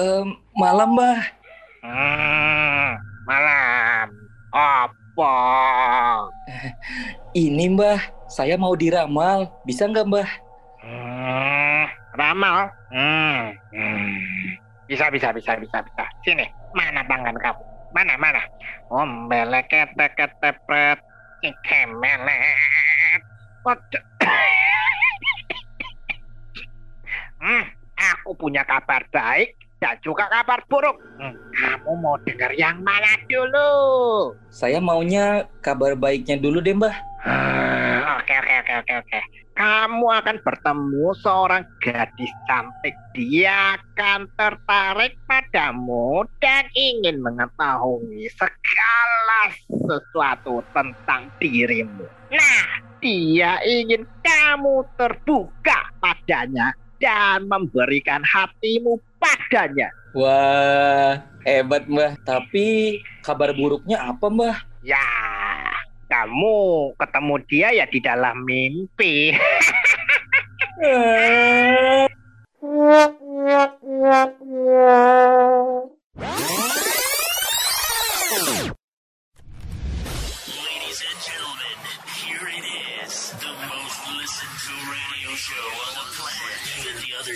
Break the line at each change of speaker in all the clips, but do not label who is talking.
Um, malam, Mbah.
Hmm, malam. Apa?
Ini, Mbah. Saya mau diramal. Bisa nggak, Mbah?
Hmm, ramal. Hmm, hmm. Bisa, bisa, bisa, bisa, bisa. Sini, mana tangan kamu? Mana, mana? Ombele kete kete pret. Ikemelet. Waduh. hmm, aku punya kabar baik dan juga kabar buruk. Hmm, kamu mau dengar yang mana dulu?
Saya maunya kabar baiknya dulu deh, Mbah.
Ah, Oke, oke, oke, oke, oke. Kamu akan bertemu seorang gadis cantik. Dia akan tertarik padamu dan ingin mengetahui segala sesuatu tentang dirimu. Nah, dia ingin kamu terbuka padanya dan memberikan hatimu
Wah, hebat, Mbah. Tapi kabar buruknya apa, Mbah?
Ya, kamu ketemu dia ya di dalam mimpi.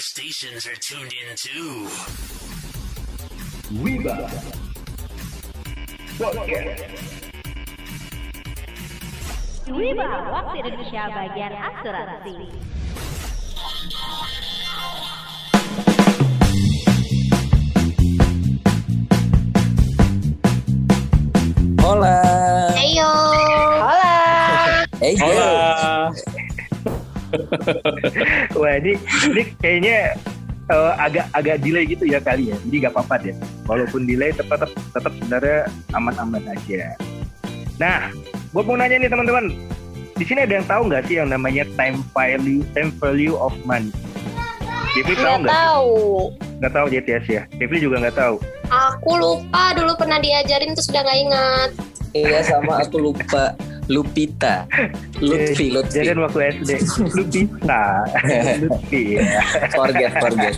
stations are tuned in too.
Wiba Podcast
Wiba, waktu Indonesia bagian asuransi.
Hola.
Wah ini, ini kayaknya eh, agak agak delay gitu ya kali ya Jadi gak apa-apa deh Walaupun delay tetap tetap sebenarnya aman-aman aja Nah gue mau nanya nih teman-teman di sini ada yang tahu nggak sih yang namanya time value time value of money? Jeffrey tahu
Nggak tahu.
Nggak tahu JTS ya. Jeffrey juga nggak tahu.
Aku lupa dulu pernah diajarin terus udah nggak ingat.
Iya sama aku lupa. Lupita. Lutfi, Lutfi.
Jadi waktu SD lu bisa. Lutfi ya.
Forget, forget.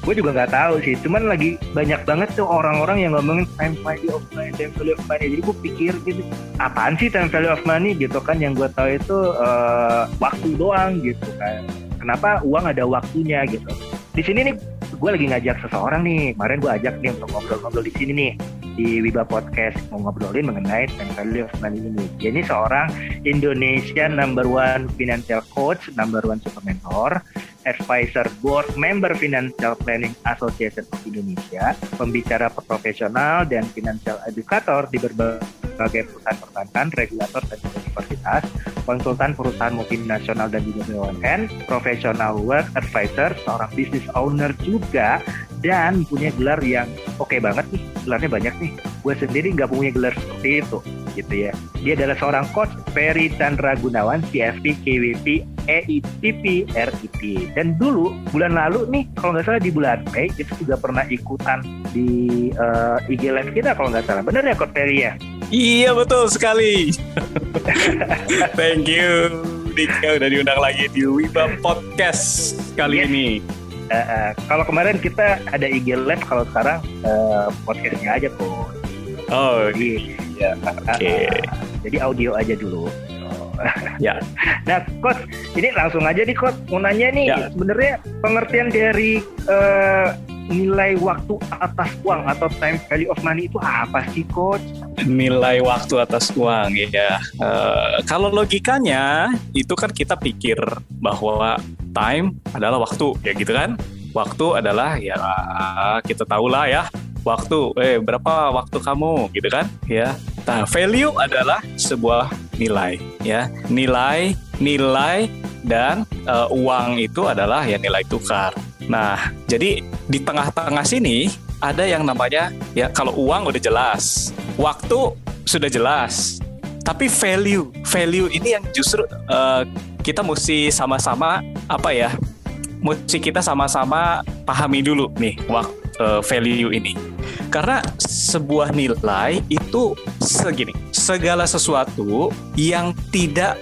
gue juga nggak tahu sih cuman lagi banyak banget tuh orang-orang yang ngomongin time value of money time value of money jadi gue pikir gitu apaan sih time value of money gitu kan yang gue tahu itu eh, waktu doang gitu kan kenapa uang ada waktunya gitu di sini nih gue lagi ngajak seseorang nih. Kemarin gue ajak nih untuk ngobrol-ngobrol di sini nih di Wiba Podcast. Mau ngobrolin mengenai of money ini. Dia ini seorang Indonesia number one financial coach, number one super mentor, advisor board member Financial Planning Association of Indonesia, pembicara profesional dan financial educator di berbagai perusahaan perbankan, regulator dan universitas, konsultan perusahaan multinasional dan juga BUMN, profesional wealth advisor, seorang business owner juga, dan punya gelar yang oke banget nih, gelarnya banyak nih. Gue sendiri nggak punya gelar seperti itu, gitu ya. Dia adalah seorang coach Ferry Chandra Gunawan, CFP, KWP, EITP, RIP. Dan dulu bulan lalu nih, kalau nggak salah di bulan Mei itu juga pernah ikutan di eh, IG Live kita kalau nggak salah. Bener ya Coach Ferry ya?
Iya betul sekali. Thank you Dika udah diundang lagi di Wiba Podcast kali
Yes.
ini.
Eh, eh, kalau kemarin kita ada IG Live, kalau sekarang eh, podcastnya aja kok.
Oh
Jadi,
iya, oke.
eh, jadi audio aja dulu. Oh.
Ya.
Nah, Coach, ini langsung aja nih, Coach. Mau nanya nih,
Ya.
sebenarnya pengertian dari eh, nilai waktu atas uang atau time value of money itu apa sih, Coach?
Nilai waktu atas uang ya. Eh, kalau logikanya itu kan kita pikir bahwa time adalah waktu ya gitu kan. Waktu adalah ya kita tahulah ya waktu eh berapa waktu kamu gitu kan ya. Nah, value adalah sebuah nilai ya. Nilai, nilai dan eh, uang itu adalah ya nilai tukar. Nah, jadi di tengah-tengah sini ada yang namanya ya kalau uang udah jelas, waktu sudah jelas, tapi value, value ini yang justru eh, kita mesti sama-sama apa ya? Mesti kita sama-sama pahami dulu nih waktu value ini. Karena sebuah nilai itu segini, segala sesuatu yang tidak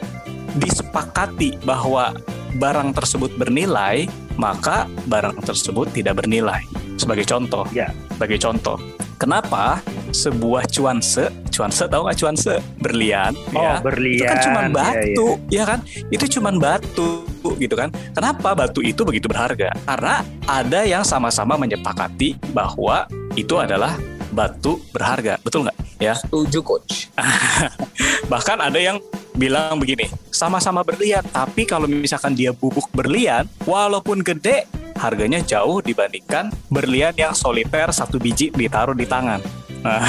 disepakati bahwa barang tersebut bernilai maka barang tersebut tidak bernilai. Sebagai contoh,
Ya.
sebagai contoh, kenapa sebuah cuanse, cuanse tahu nggak cuanse? Berlian,
Oh,
ya.
berlian.
Itu kan cuma
Ya, ya.
batu, ya, kan? Itu cuma batu gitu kan. Kenapa batu itu begitu berharga? Karena ada yang sama-sama menyepakati bahwa itu adalah batu berharga, betul nggak? Ya.
Setuju coach.
Bahkan ada yang bilang begini, sama-sama berlian, tapi kalau misalkan dia bubuk berlian, walaupun gede, harganya jauh dibandingkan berlian yang soliter satu biji ditaruh di tangan. Nah,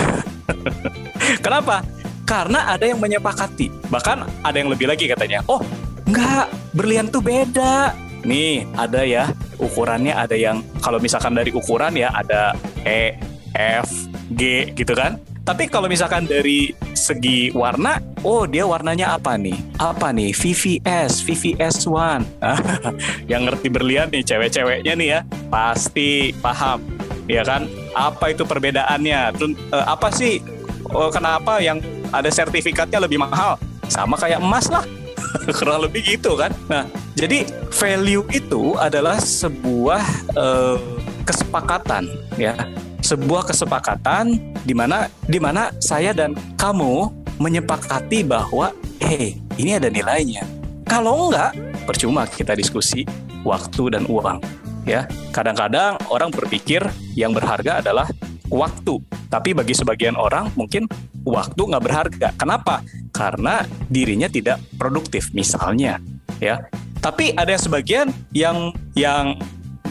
Kenapa? Karena ada yang menyepakati. Bahkan ada yang lebih lagi katanya, oh enggak, berlian tuh beda. Nih, ada ya ukurannya ada yang kalau misalkan dari ukuran ya ada E, F, G gitu kan. Tapi kalau misalkan dari segi warna, oh dia warnanya apa nih? Apa nih? VVS, VVS One. yang ngerti berlian nih cewek-ceweknya nih ya, pasti paham. Ya kan? Apa itu perbedaannya? Eh, apa sih? Oh, kenapa yang ada sertifikatnya lebih mahal? Sama kayak emas lah. Kurang lebih gitu kan. Nah, jadi value itu adalah sebuah eh, kesepakatan ya sebuah kesepakatan di mana di mana saya dan kamu menyepakati bahwa hey ini ada nilainya. Kalau enggak percuma kita diskusi waktu dan uang ya. Kadang-kadang orang berpikir yang berharga adalah waktu tapi bagi sebagian orang mungkin waktu nggak berharga. Kenapa? Karena dirinya tidak produktif misalnya ya. Tapi ada yang sebagian yang yang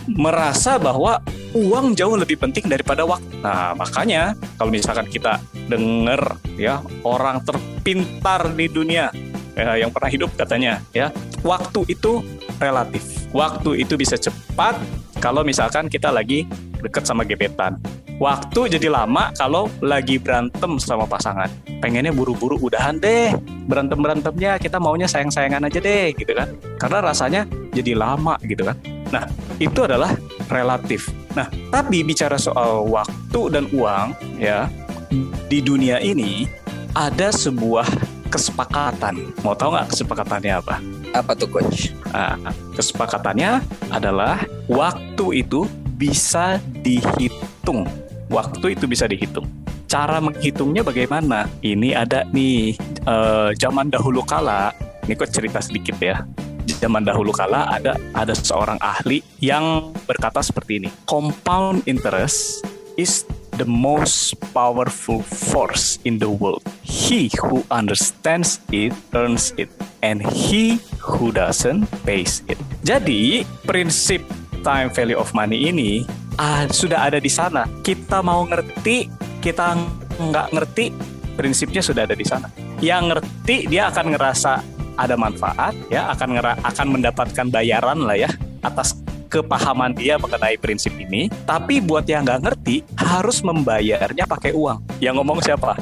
merasa bahwa uang jauh lebih penting daripada waktu. Nah, makanya kalau misalkan kita dengar ya orang terpintar di dunia ya, yang pernah hidup katanya ya, waktu itu relatif. Waktu itu bisa cepat kalau misalkan kita lagi deket sama gebetan. Waktu jadi lama kalau lagi berantem sama pasangan. Pengennya buru-buru udahan deh. Berantem-berantemnya kita maunya sayang-sayangan aja deh gitu kan. Karena rasanya jadi lama gitu kan. Nah, itu adalah relatif. Nah, tapi bicara soal waktu dan uang, ya, di dunia ini ada sebuah kesepakatan. Mau tahu nggak kesepakatannya apa?
Apa tuh coach?
Nah, kesepakatannya adalah waktu itu bisa dihitung. Waktu itu bisa dihitung. Cara menghitungnya bagaimana? Ini ada nih eh, zaman dahulu kala. Ini kok cerita sedikit ya zaman dahulu kala ada ada seorang ahli yang berkata seperti ini. Compound interest is the most powerful force in the world. He who understands it earns it and he who doesn't pays it. Jadi, prinsip time value of money ini ah, sudah ada di sana. Kita mau ngerti, kita nggak ngerti, prinsipnya sudah ada di sana. Yang ngerti dia akan ngerasa ada manfaat ya akan ngera akan mendapatkan bayaran lah ya atas kepahaman dia mengenai prinsip ini. Tapi buat yang nggak ngerti harus membayarnya pakai uang. Yang ngomong siapa?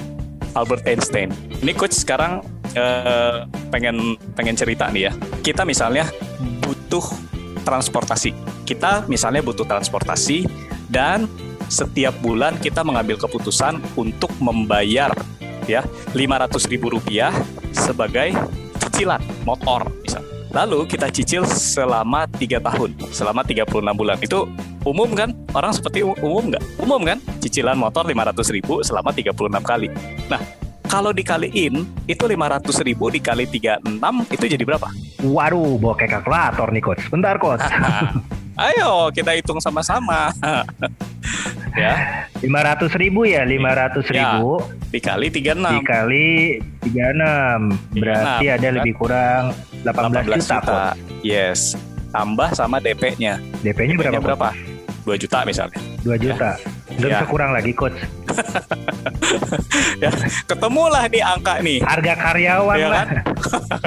Albert Einstein. Ini coach sekarang eh, pengen pengen cerita nih ya. Kita misalnya butuh transportasi. Kita misalnya butuh transportasi dan setiap bulan kita mengambil keputusan untuk membayar ya 500 ribu rupiah sebagai cicilan motor misal. Lalu kita cicil selama tiga tahun, selama 36 bulan. Itu umum kan? Orang seperti umum nggak? Umum kan? Cicilan motor 500 ribu selama 36 kali. Nah, kalau dikaliin, itu 500 ribu dikali 36, itu jadi berapa?
Waduh, bawa kayak kalkulator nih coach. Bentar coach.
Ayo kita hitung sama-sama. ya,
500 ribu ya, 500
Ya.
ribu
dikali 36.
dikali 36. Berarti
36,
ada
kan?
lebih kurang 18,
18
juta,
juta.
coach.
Yes. Tambah sama DP-nya.
DP-nya berapa?
DP-nya berapa? 2 juta misalnya.
2 juta.
Ya.
bisa kurang lagi coach.
ya, ketemulah nih angka nih.
Harga karyawan
ya
lah.
kan?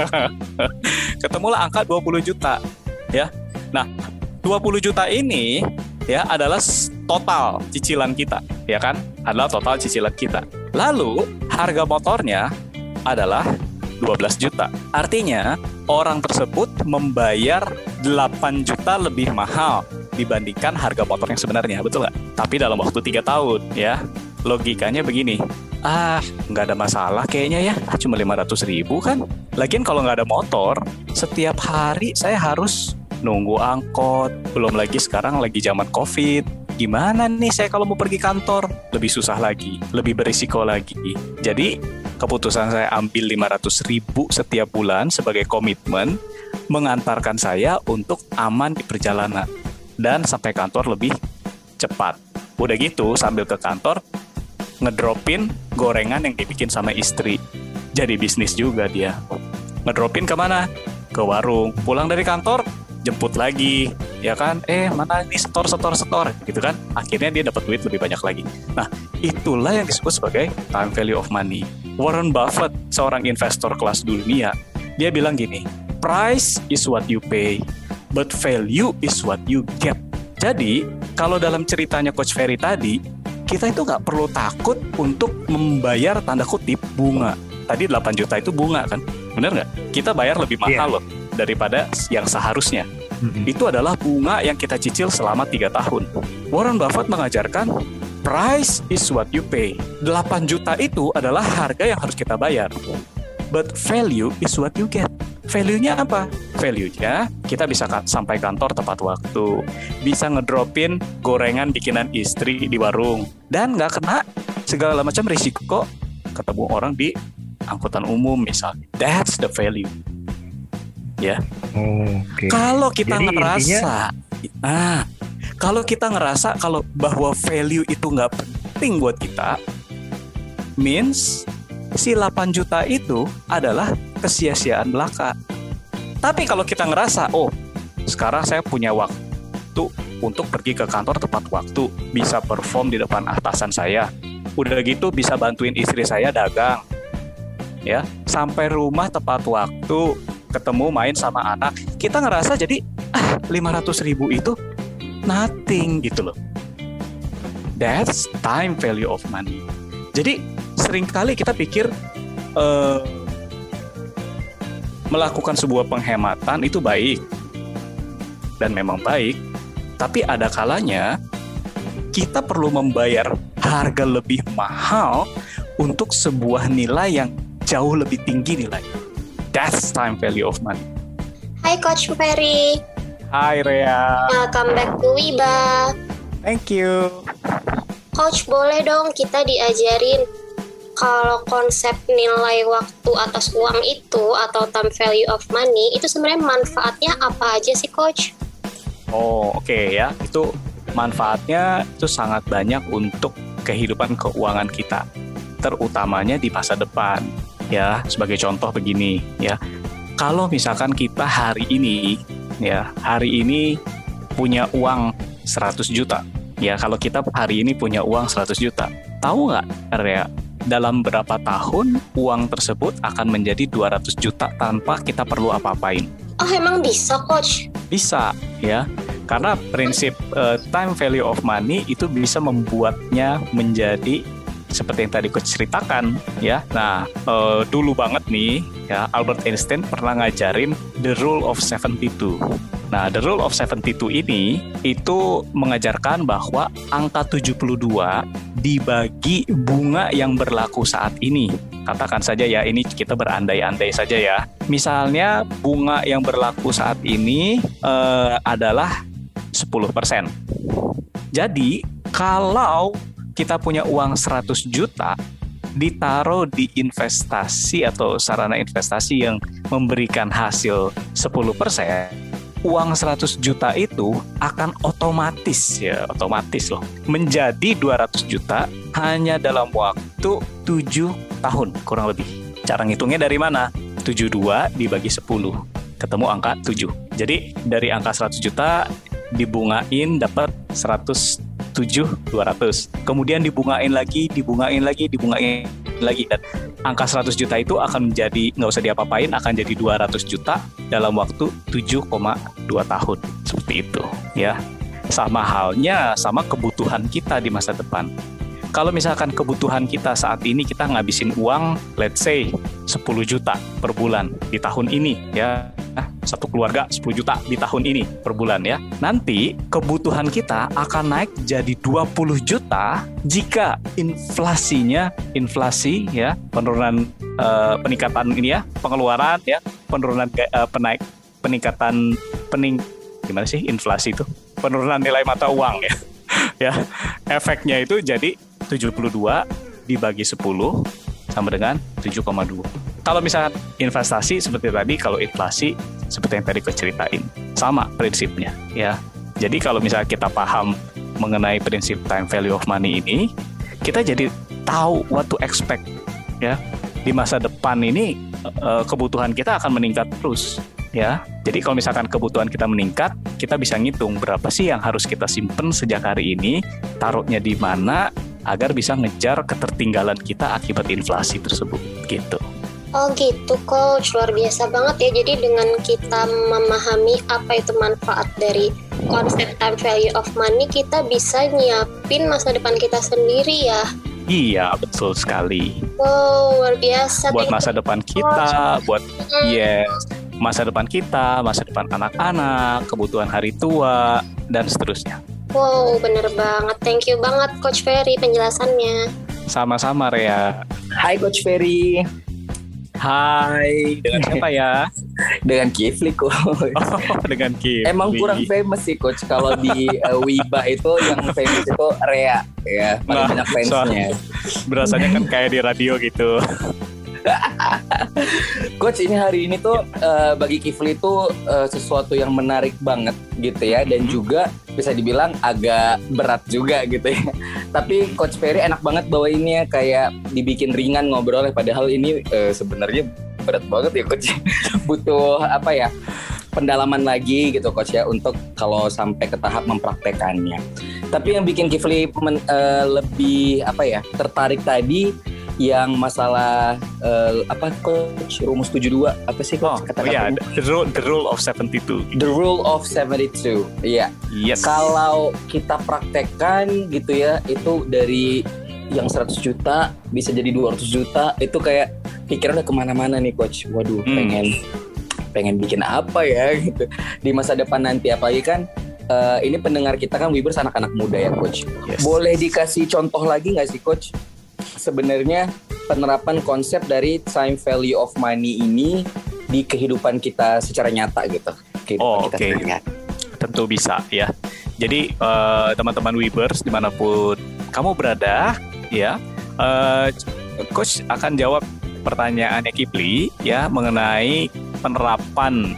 ketemulah angka 20 juta, ya. Nah, 20 juta ini ya adalah total cicilan kita, ya kan? Adalah total cicilan kita. Lalu harga motornya adalah 12 juta. Artinya orang tersebut membayar 8 juta lebih mahal dibandingkan harga motor yang sebenarnya, betul nggak? Tapi dalam waktu tiga tahun, ya. Logikanya begini, ah nggak ada masalah kayaknya ya, Ah, cuma 500 ribu kan. Lagian kalau nggak ada motor, setiap hari saya harus nunggu angkot, belum lagi sekarang lagi zaman covid. Gimana nih saya kalau mau pergi kantor? Lebih susah lagi, lebih berisiko lagi. Jadi keputusan saya ambil 500 ribu setiap bulan sebagai komitmen mengantarkan saya untuk aman di perjalanan dan sampai kantor lebih cepat. Udah gitu sambil ke kantor ngedropin gorengan yang dibikin sama istri. Jadi bisnis juga dia. Ngedropin ke mana? Ke warung. Pulang dari kantor, jemput lagi. Ya kan? Eh, mana ini setor, setor, setor. Gitu kan? Akhirnya dia dapat duit lebih banyak lagi. Nah, itulah yang disebut sebagai time value of money. Warren Buffett, seorang investor kelas dunia, dia bilang gini, price is what you pay, but value is what you get. Jadi, kalau dalam ceritanya Coach Ferry tadi, kita itu nggak perlu takut untuk membayar tanda kutip bunga. Tadi 8 juta itu bunga kan? Bener nggak? Kita bayar lebih mahal
Iya.
loh daripada yang seharusnya. Itu adalah bunga yang kita cicil selama tiga tahun. Warren Buffett mengajarkan price is what you pay. 8 juta itu adalah harga yang harus kita bayar. But value is what you get. Value-nya apa? Value-nya kita bisa sampai kantor tepat waktu, bisa ngedropin gorengan bikinan istri di warung, dan nggak kena segala macam risiko ketemu orang di angkutan umum misalnya. That's the value. Ya.
Oke.
Kalau kita
Jadi
ngerasa, ah, kalau kita ngerasa kalau bahwa value itu nggak penting buat kita, means si 8 juta itu adalah kesia-siaan belaka. Tapi kalau kita ngerasa, oh, sekarang saya punya waktu untuk pergi ke kantor tepat waktu, bisa perform di depan atasan saya. Udah gitu bisa bantuin istri saya dagang. Ya, sampai rumah tepat waktu, ketemu main sama anak. Kita ngerasa jadi ah 500 ribu itu nothing gitu loh. That's time value of money. Jadi sering kali kita pikir eh, melakukan sebuah penghematan itu baik dan memang baik, tapi ada kalanya kita perlu membayar harga lebih mahal untuk sebuah nilai yang jauh lebih tinggi nilai. That's time value of money.
Hai Coach Ferry,
Hai Rea,
welcome back to Wiba.
thank you.
Coach boleh dong kita diajarin kalau konsep nilai waktu atas uang itu atau time value of money itu sebenarnya manfaatnya apa aja sih Coach?
Oh oke ya, itu manfaatnya itu sangat banyak untuk kehidupan keuangan kita, terutamanya di masa depan. Ya, sebagai contoh begini ya, kalau misalkan kita hari ini ya hari ini punya uang 100 juta, ya kalau kita hari ini punya uang 100 juta, tahu nggak Area? Dalam berapa tahun uang tersebut akan menjadi 200 juta tanpa kita perlu apa-apain?
Oh emang bisa Coach?
Bisa ya. Karena prinsip eh, time value of money itu bisa membuatnya menjadi seperti yang tadi coach ceritakan ya. Nah, eh, dulu banget nih ya Albert Einstein pernah ngajarin the rule of 72. Nah, the rule of 72 ini itu mengajarkan bahwa angka 72 dibagi bunga yang berlaku saat ini. Katakan saja ya, ini kita berandai-andai saja ya. Misalnya bunga yang berlaku saat ini eh, adalah 10%. Jadi, kalau kita punya uang 100 juta ditaruh di investasi atau sarana investasi yang memberikan hasil 10%, uang 100 juta itu akan otomatis ya, otomatis loh, menjadi 200 juta hanya dalam waktu 7 tahun kurang lebih. Cara ngitungnya dari mana? 72 dibagi 10, ketemu angka 7. Jadi dari angka 100 juta dibungain dapat 107 200. Kemudian dibungain lagi, dibungain lagi, dibungain lagi dan angka 100 juta itu akan menjadi nggak usah diapa-apain akan jadi 200 juta dalam waktu 7,2 tahun. Seperti itu ya. Sama halnya sama kebutuhan kita di masa depan. Kalau misalkan kebutuhan kita saat ini kita ngabisin uang let's say 10 juta per bulan di tahun ini ya satu keluarga 10 juta di tahun ini per bulan ya. Nanti kebutuhan kita akan naik jadi 20 juta jika inflasinya inflasi ya, penurunan eh, peningkatan ini ya, pengeluaran ya, penurunan eh, penaik peningkatan pening gimana sih inflasi itu? Penurunan nilai mata uang ya. Ya efeknya itu jadi 72 dibagi 10 sama dengan 7,2 kalau misalkan investasi seperti tadi kalau inflasi seperti yang tadi gue ceritain sama prinsipnya ya jadi kalau misalnya kita paham mengenai prinsip time value of money ini kita jadi tahu what to expect ya di masa depan ini eh, kebutuhan kita akan meningkat terus ya. Jadi kalau misalkan kebutuhan kita meningkat, kita bisa ngitung berapa sih yang harus kita simpen sejak hari ini, taruhnya di mana agar bisa ngejar ketertinggalan kita akibat inflasi tersebut gitu.
Oh gitu coach, luar biasa banget ya. Jadi dengan kita memahami apa itu manfaat dari konsep time value of money, kita bisa nyiapin masa depan kita sendiri ya.
Iya, betul sekali.
Wow, luar biasa.
Buat
Thank
masa depan kita, buat
you.
yes, masa depan kita, masa depan anak-anak, kebutuhan hari tua dan seterusnya.
Wow, bener banget. Thank you banget Coach Ferry penjelasannya.
Sama-sama Rea.
Hai Coach Ferry,
Hai, dengan siapa ya?
dengan Kifli Coach.
Oh, dengan Kim.
Emang kurang famous sih Coach kalau di uh, Wiba itu yang famous itu Rea ya paling
Nah,
banyak fansnya.
Berasanya kan kayak di radio gitu.
Coach ini hari ini tuh eh, bagi Kifli itu eh, sesuatu yang menarik banget gitu ya dan
Hmm.
juga bisa dibilang agak berat juga gitu ya. Tapi Coach Ferry enak banget bawa ini ya kayak dibikin ringan ngobrolnya padahal ini eh, sebenarnya berat banget ya Coach. Butuh apa ya? pendalaman lagi gitu coach ya untuk kalau sampai ke tahap mempraktekannya. Tapi yang bikin Kifli men- eh, lebih apa ya tertarik tadi yang masalah eh, apa coach rumus 72 apa sih
Oh,
coach
oh iya, the rule, the rule of 72.
The rule of 72. Iya.
Yes.
Kalau kita praktekkan gitu ya, itu dari yang 100 juta bisa jadi 200 juta, itu kayak pikiran udah ke mana-mana nih coach. Waduh,
Hmm.
pengen pengen bikin apa ya gitu di masa depan nanti. Apalagi kan eh, ini pendengar kita kan Wibers anak-anak muda ya coach.
Yes.
Boleh dikasih contoh lagi nggak sih coach? Sebenarnya penerapan konsep dari time value of money ini di kehidupan kita secara nyata gitu. Kehidupan
Oh, oke.
nyata.
tentu bisa ya. Jadi eh, teman-teman Weavers di mana pun kamu berada, ya, eh, coach akan jawab pertanyaannya Kipli ya mengenai penerapan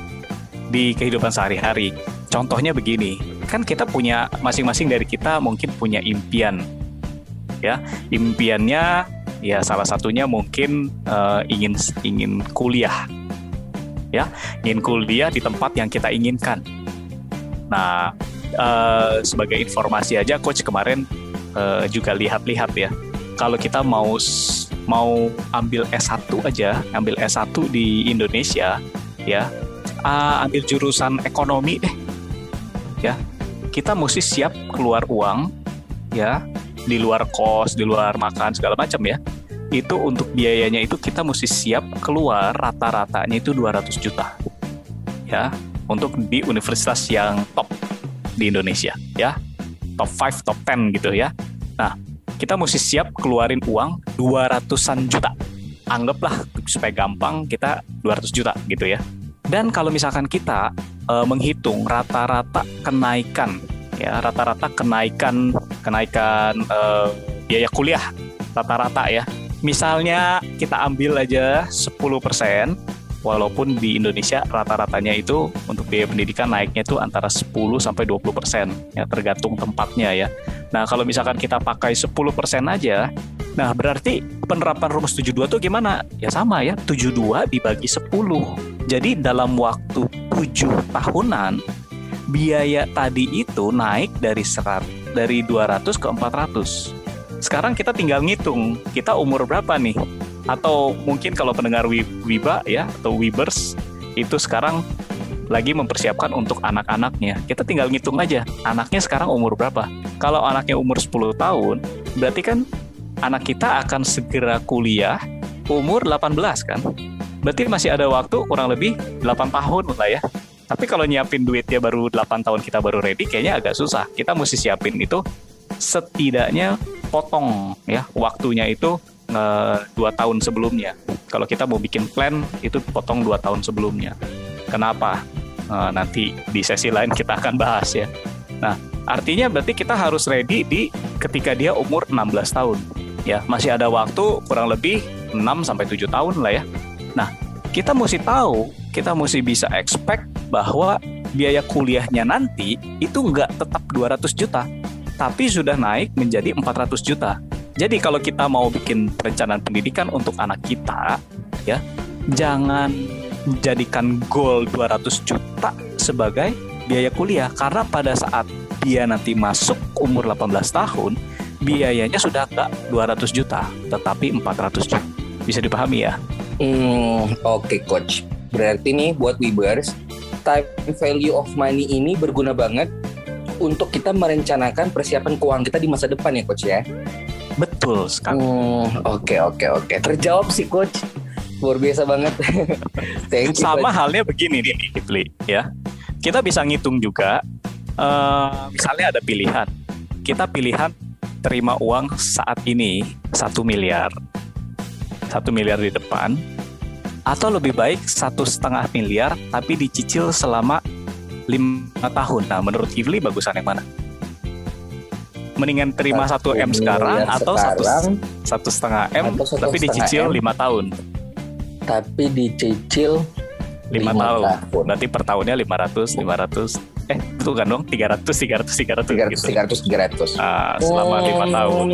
di kehidupan sehari-hari. Contohnya begini, kan kita punya masing-masing dari kita mungkin punya impian, ya, impiannya ya salah satunya mungkin eh, ingin ingin kuliah, ya, ingin kuliah di tempat yang kita inginkan. Nah, eh, sebagai informasi aja, coach kemarin eh, juga lihat-lihat ya. Kalau kita mau mau ambil S1 aja, ambil S1 di Indonesia, ya, ah, ambil jurusan ekonomi deh, ya. Kita mesti siap keluar uang, ya, di luar kos, di luar makan segala macam ya. Itu untuk biayanya itu kita mesti siap keluar rata-ratanya itu 200 juta, ya, untuk di universitas yang top di Indonesia ya. Top 5 top 10 gitu ya. Nah kita mesti siap keluarin uang 200-an juta. Anggaplah supaya gampang kita 200 juta gitu ya. Dan kalau misalkan kita eh, menghitung rata-rata kenaikan ya rata-rata kenaikan kenaikan eh, biaya kuliah rata-rata ya misalnya kita ambil aja 10% walaupun di Indonesia rata-ratanya itu untuk biaya pendidikan naiknya itu antara 10 sampai 20 persen ya tergantung tempatnya ya. Nah kalau misalkan kita pakai 10 persen aja, nah berarti penerapan rumus 72 tuh gimana? Ya sama ya 72 dibagi 10. Jadi dalam waktu 7 tahunan biaya tadi itu naik dari serat dari 200 ke 400. Sekarang kita tinggal ngitung kita umur berapa nih atau mungkin kalau pendengar Wi- Wiba ya atau Wibers itu sekarang lagi mempersiapkan untuk anak-anaknya. Kita tinggal ngitung aja, anaknya sekarang umur berapa. Kalau anaknya umur 10 tahun, berarti kan anak kita akan segera kuliah umur 18 kan. Berarti masih ada waktu kurang lebih 8 tahun lah ya. Tapi kalau nyiapin duitnya baru 8 tahun kita baru ready kayaknya agak susah. Kita mesti siapin itu setidaknya potong ya waktunya itu eh, dua tahun sebelumnya. Kalau kita mau bikin plan itu potong dua tahun sebelumnya. Kenapa? Eh, nanti di sesi lain kita akan bahas ya. Nah, artinya berarti kita harus ready di ketika dia umur 16 tahun. Ya, masih ada waktu kurang lebih 6 sampai 7 tahun lah ya. Nah, kita mesti tahu, kita mesti bisa expect bahwa biaya kuliahnya nanti itu nggak tetap 200 juta, tapi sudah naik menjadi 400 juta. Jadi kalau kita mau bikin perencanaan pendidikan untuk anak kita, ya, jangan jadikan goal 200 juta sebagai biaya kuliah karena pada saat dia nanti masuk umur 18 tahun, biayanya sudah nggak 200 juta, tetapi 400 juta. Bisa dipahami ya?
Hmm, oke coach. Berarti nih buat Webers, time value of money ini berguna banget untuk kita merencanakan persiapan keuangan kita di masa depan ya coach ya.
Betul sekali.
Hmm, oke oke oke. Terjawab sih coach. Luar biasa banget. Thank you.
Sama
coach.
halnya begini nih, Kifli, ya. Kita bisa ngitung juga, eh, misalnya ada pilihan. Kita pilihan terima uang saat ini satu miliar, satu miliar di depan, atau lebih baik satu setengah miliar tapi dicicil selama lima tahun. Nah, menurut Kifli bagusan yang mana? Mendingan terima satu m sekarang atau satu satu setengah m tapi dicicil lima tahun.
tapi dicicil
lima
Lima
tahun.
tahun.
Berarti per tahunnya 500, 500. Eh, itu kan dong 300, 300, 300,
300
gitu.
300 300.
Ah, selama lima tahun.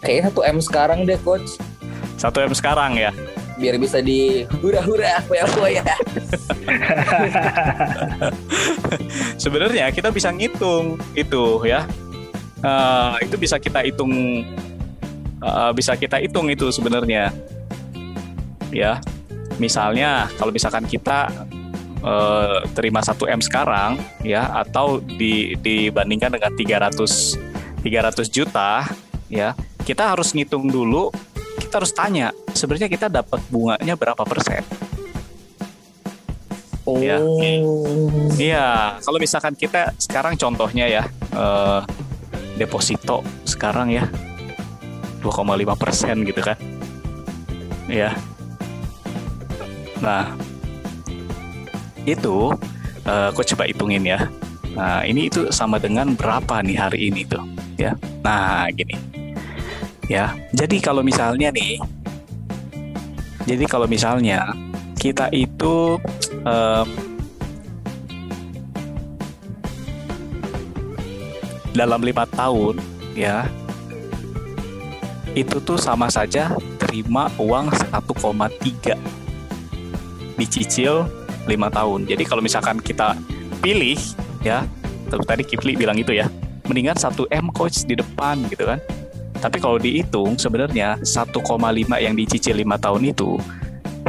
Kayaknya satu M sekarang deh coach.
1 M sekarang ya.
Biar bisa di hura-hura foya-foya.
Sebenarnya kita bisa ngitung itu ya. Eh, itu bisa kita hitung eh, bisa kita hitung itu sebenarnya. Ya. Misalnya kalau misalkan kita eh, terima 1 M sekarang ya atau di, dibandingkan dengan 300 300 juta ya kita harus ngitung dulu kita harus tanya sebenarnya kita dapat bunganya berapa persen
Oh.
Ya. Iya, kalau misalkan kita sekarang contohnya ya eh, deposito sekarang ya 2,5 persen gitu kan, ya. Nah, itu eh, aku coba hitungin ya. Nah, ini itu sama dengan berapa nih hari ini tuh, ya. Nah, gini, ya. Jadi kalau misalnya nih, jadi kalau misalnya kita itu em, dalam lima tahun ya itu tuh sama saja terima uang 1,3 dicicil lima tahun jadi kalau misalkan kita pilih ya tadi Kifli bilang itu ya mendingan 1 M coach di depan gitu kan tapi kalau dihitung sebenarnya 1,5 yang dicicil lima tahun itu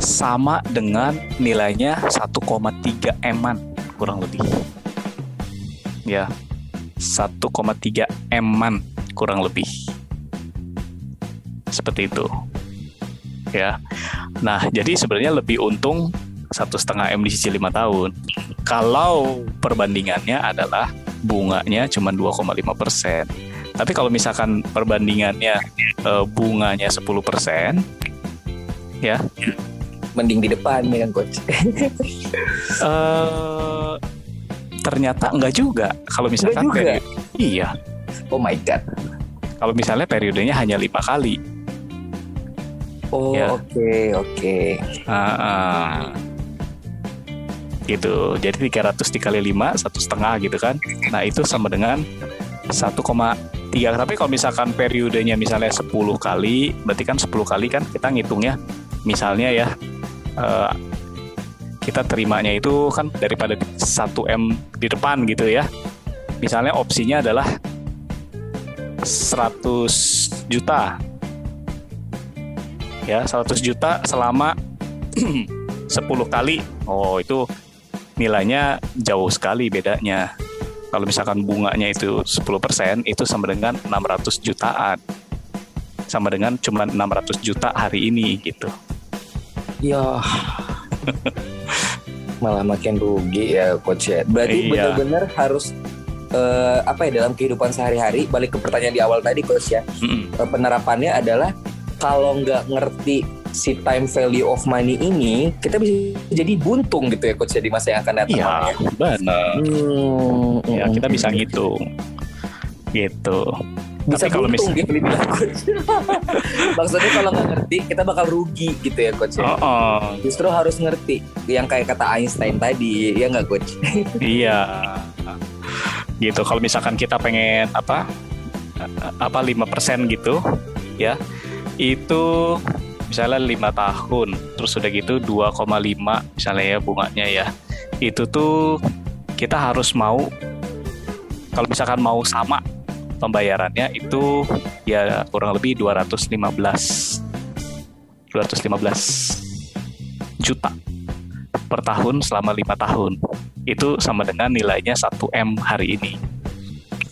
sama dengan nilainya 1,3 M-an kurang lebih. Ya. 1,3 M-an kurang lebih. Seperti itu. Ya. Nah, jadi sebenarnya lebih untung satu setengah M dicicil lima tahun. Kalau perbandingannya adalah bunganya cuma 2,5 persen. Tapi kalau misalkan perbandingannya eh, bunganya 10 persen, ya
Mending di depan ya kan coach.
eh ternyata enggak juga kalau misalkan
Enggak juga?
peri- iya
Oh my god.
kalau misalnya periodenya hanya lima kali
Oh
Ya.
oke oke.
Ah. gitu jadi 300 dikali 5 satu setengah gitu kan nah itu sama dengan 1,3 tapi kalau misalkan periodenya misalnya 10 kali berarti kan 10 kali kan kita ngitungnya misalnya ya eh, kita terimanya itu kan daripada 1 M di depan gitu ya. Misalnya opsinya adalah 100 juta. Ya 100 juta selama 10 kali. Oh itu nilainya jauh sekali bedanya kalau misalkan bunganya itu 10% itu sama dengan 600 jutaan sama dengan cuma 600 juta hari ini gitu
Ya. Malah makin rugi ya coach ya. Berarti
Iya.
benar-benar harus eh, apa ya dalam kehidupan sehari-hari balik ke pertanyaan di awal tadi coach ya.
Mm-mm.
Eh, penerapannya adalah kalau nggak ngerti si time value of money ini kita bisa jadi buntung gitu ya coach ya di masa yang akan datang.
Iya, benar.
Hmm,
Ya, kita bisa ngitung. Gitu.
bisa
Tapi kalau
buntung
mis-
dia bilang coach. Maksudnya kalau nggak ngerti kita bakal rugi gitu ya coach. ya.
Oh, oh,
Justru harus ngerti yang kayak kata Einstein tadi ya nggak coach.
iya. Gitu. Kalau misalkan kita pengen apa? apa 5% gitu, ya. Itu misalnya lima tahun, terus udah gitu 2,5 misalnya ya bunganya ya. Itu tuh kita harus mau kalau misalkan mau sama pembayarannya itu ya kurang lebih 215 215 juta per tahun selama lima tahun. Itu sama dengan nilainya 1 m hari ini.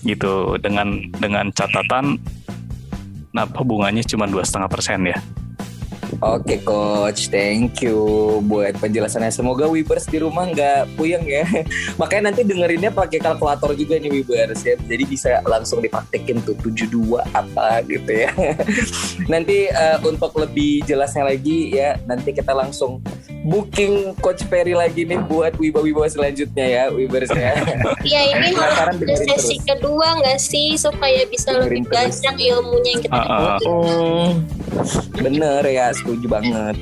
Gitu dengan dengan catatan nah bunganya cuma dua setengah persen ya
Oke coach, thank you buat penjelasannya. Semoga Wibers di rumah nggak puyeng ya. Makanya nanti dengerinnya pakai kalkulator juga nih Wibers ya. Jadi bisa langsung dipraktekin tuh 72 apa gitu ya. nanti eh, untuk lebih jelasnya lagi ya, nanti kita langsung booking Coach Ferry lagi nih buat wibawa-wibawa selanjutnya ya Wibers ya.
Ya ini harus ada sesi
terus.
kedua nggak sih supaya bisa
Dengerin
lebih
terus.
banyak ilmunya yang kita.
Hmm, bener ya, setuju banget.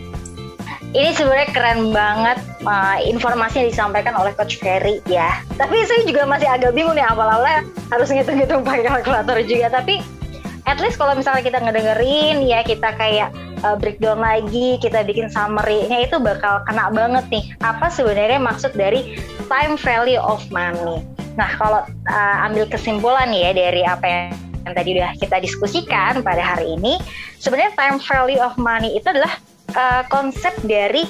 Ini sebenarnya keren banget uh, informasi yang disampaikan oleh Coach Ferry ya. Tapi saya juga masih agak bingung nih awal-awalnya harus ngitung-ngitung pakai kalkulator juga. Tapi at least kalau misalnya kita ngedengerin ya kita kayak uh, breakdown lagi, kita bikin summary-nya itu bakal kena banget nih. Apa sebenarnya maksud dari time value of money? Nah kalau uh, ambil kesimpulan ya dari apa yang yang tadi udah kita diskusikan pada hari ini, sebenarnya time value of money itu adalah uh, konsep dari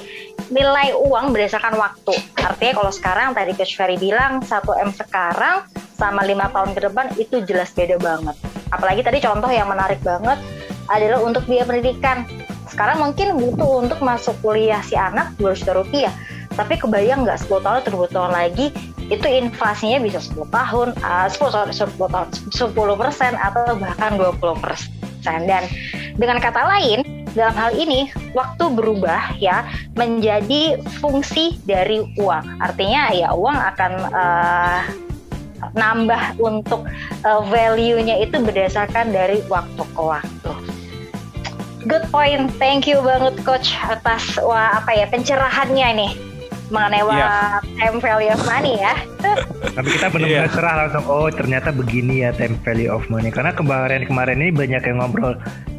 nilai uang berdasarkan waktu. Artinya kalau sekarang tadi Coach Ferry bilang 1 M sekarang sama lima tahun ke depan itu jelas beda banget. Apalagi tadi contoh yang menarik banget adalah untuk biaya pendidikan. Sekarang mungkin butuh untuk masuk kuliah si anak 2 juta rupiah. Tapi kebayang nggak 10 tahun atau 20 tahun lagi itu inflasinya bisa 10 tahun, uh, 10, sorry, 10 tahun, 10 persen atau bahkan 20 persen. Dan dengan kata lain, dalam hal ini waktu berubah ya menjadi fungsi dari uang. Artinya ya uang akan uh, nambah untuk uh, value-nya itu berdasarkan dari waktu ke waktu. Good point, thank you banget coach atas wah apa ya pencerahannya nih mengenai
Iya.
wah, time value of money ya.
Tapi kita benar-benar
Iya.
cerah langsung, oh ternyata begini ya time value of money. Karena kemarin-kemarin ini banyak yang ngobrol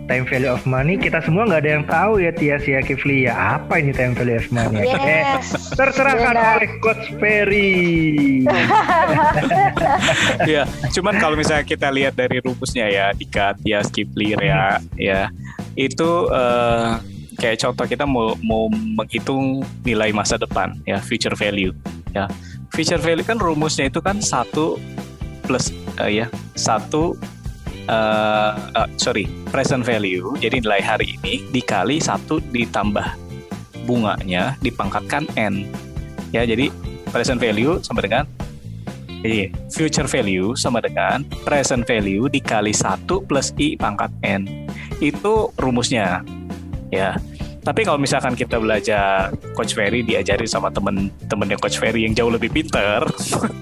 time value of money. Kita semua nggak ada yang tahu ya Tias ya Kifli ya apa ini time value of money. Eh,
Yes.
terserahkan
Benar.
oleh Coach Ferry.
Iya, cuman kalau misalnya kita lihat dari rumusnya ya, Dika, Tias, Kipli, Rea, ya, itu eh, kayak contoh kita mau mau menghitung nilai masa depan, ya, future value, ya. Future value kan rumusnya itu kan satu plus eh, ya satu eh, eh, sorry present value, jadi nilai hari ini dikali satu ditambah bunganya dipangkatkan n, ya, jadi present value sama dengan Iya, future value sama dengan present value dikali 1 plus I pangkat N. Itu rumusnya. Ya. Tapi kalau misalkan kita belajar Coach Ferry diajari sama temen-temennya Coach Ferry yang jauh lebih pinter.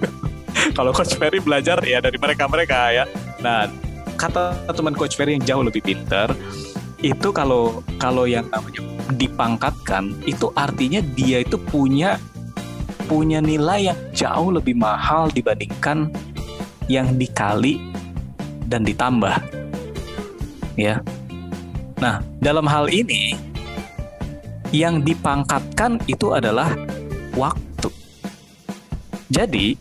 kalau Coach Ferry belajar ya dari mereka-mereka ya. Nah, kata teman Coach Ferry yang jauh lebih pinter itu kalau kalau yang namanya dipangkatkan itu artinya dia itu punya punya nilai yang jauh lebih mahal dibandingkan yang dikali dan ditambah. Ya. Nah, dalam hal ini yang dipangkatkan itu adalah waktu. Jadi,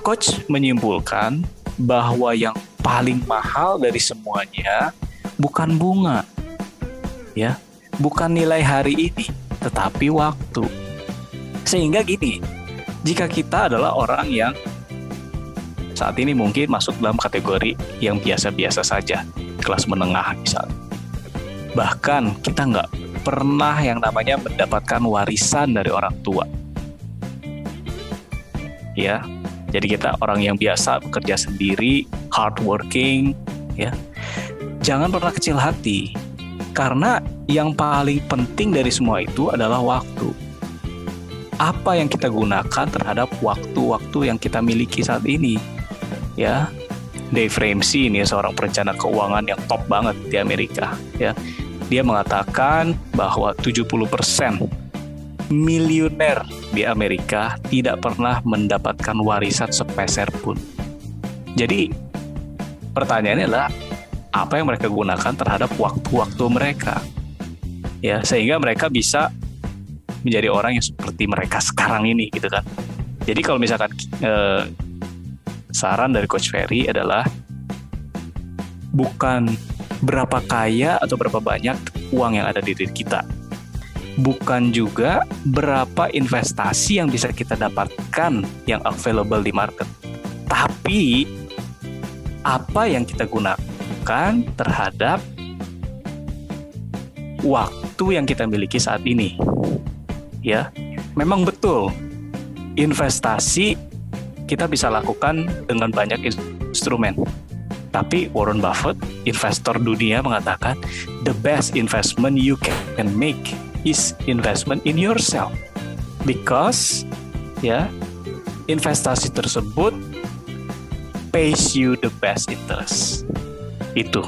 coach menyimpulkan bahwa yang paling mahal dari semuanya bukan bunga. Ya, bukan nilai hari ini, tetapi waktu. Sehingga gini, jika kita adalah orang yang saat ini mungkin masuk dalam kategori yang biasa-biasa saja, kelas menengah misalnya. Bahkan kita nggak pernah yang namanya mendapatkan warisan dari orang tua. Ya, jadi kita orang yang biasa bekerja sendiri, hardworking, ya. Jangan pernah kecil hati, karena yang paling penting dari semua itu adalah waktu. Apa yang kita gunakan terhadap waktu-waktu yang kita miliki saat ini? Ya, Dave Ramsey ini seorang perencana keuangan yang top banget di Amerika. Ya, dia mengatakan bahwa 70% miliuner di Amerika tidak pernah mendapatkan warisan sepeser pun. Jadi pertanyaannya adalah apa yang mereka gunakan terhadap waktu-waktu mereka. Ya, sehingga mereka bisa menjadi orang yang seperti mereka sekarang ini gitu kan. Jadi kalau misalkan eh, saran dari Coach Ferry adalah bukan berapa kaya atau berapa banyak uang yang ada di diri kita. Bukan juga berapa investasi yang bisa kita dapatkan yang available di market. Tapi apa yang kita gunakan terhadap waktu yang kita miliki saat ini. Ya, memang betul. Investasi kita bisa lakukan dengan banyak instrumen. Tapi Warren Buffett, investor dunia mengatakan the best investment you can make is investment in yourself. Because ya, investasi tersebut pays you the best interest. Itu.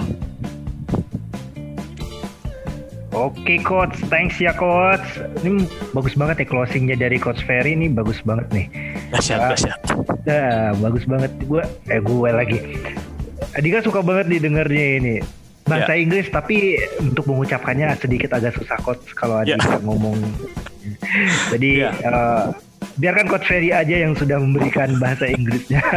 Oke coach, thanks ya coach. Ini bagus banget ya closingnya dari coach Ferry ini bagus banget nih.
Dahsyat,
Ah.
dahsyat.
Nah, bagus banget. Gue eh gue lagi. Dika suka banget didengarnya ini. Bahasa Inggris tapi untuk mengucapkannya sedikit agak susah coach kalau
Ya.
Adika ngomong. Jadi
Ya.
eh, biarkan coach Ferry aja yang sudah memberikan bahasa Inggrisnya.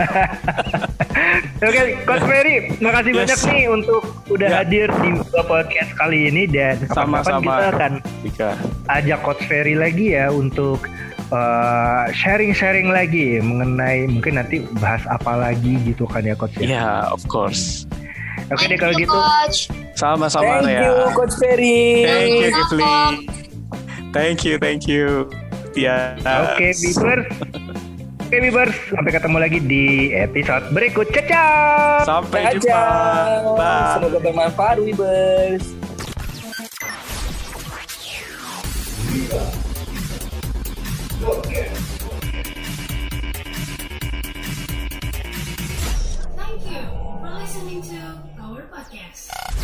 Oke, coach Ferry, makasih
Yes.
banyak nih untuk udah
Ya.
hadir di podcast kali ini dan kapan-kapan
Sama-sama.
kita akan
Dika.
ajak Coach Ferry lagi ya untuk uh, sharing-sharing lagi mengenai mungkin nanti bahas apa lagi gitu kan ya Coach ya.
Ya, of course.
Oke deh
Thank
kalau gitu.
Sama-sama
Thank
ya.
you Coach Ferry.
Thank you. Kifli. Thank you, thank you. Ya.
Oke, Bibers. Oke, Bibers. Sampai ketemu lagi di episode berikut. Caca.
Sampai jumpa. Bye.
Semoga bermanfaat, Wibers.
Thank you for listening to our podcast.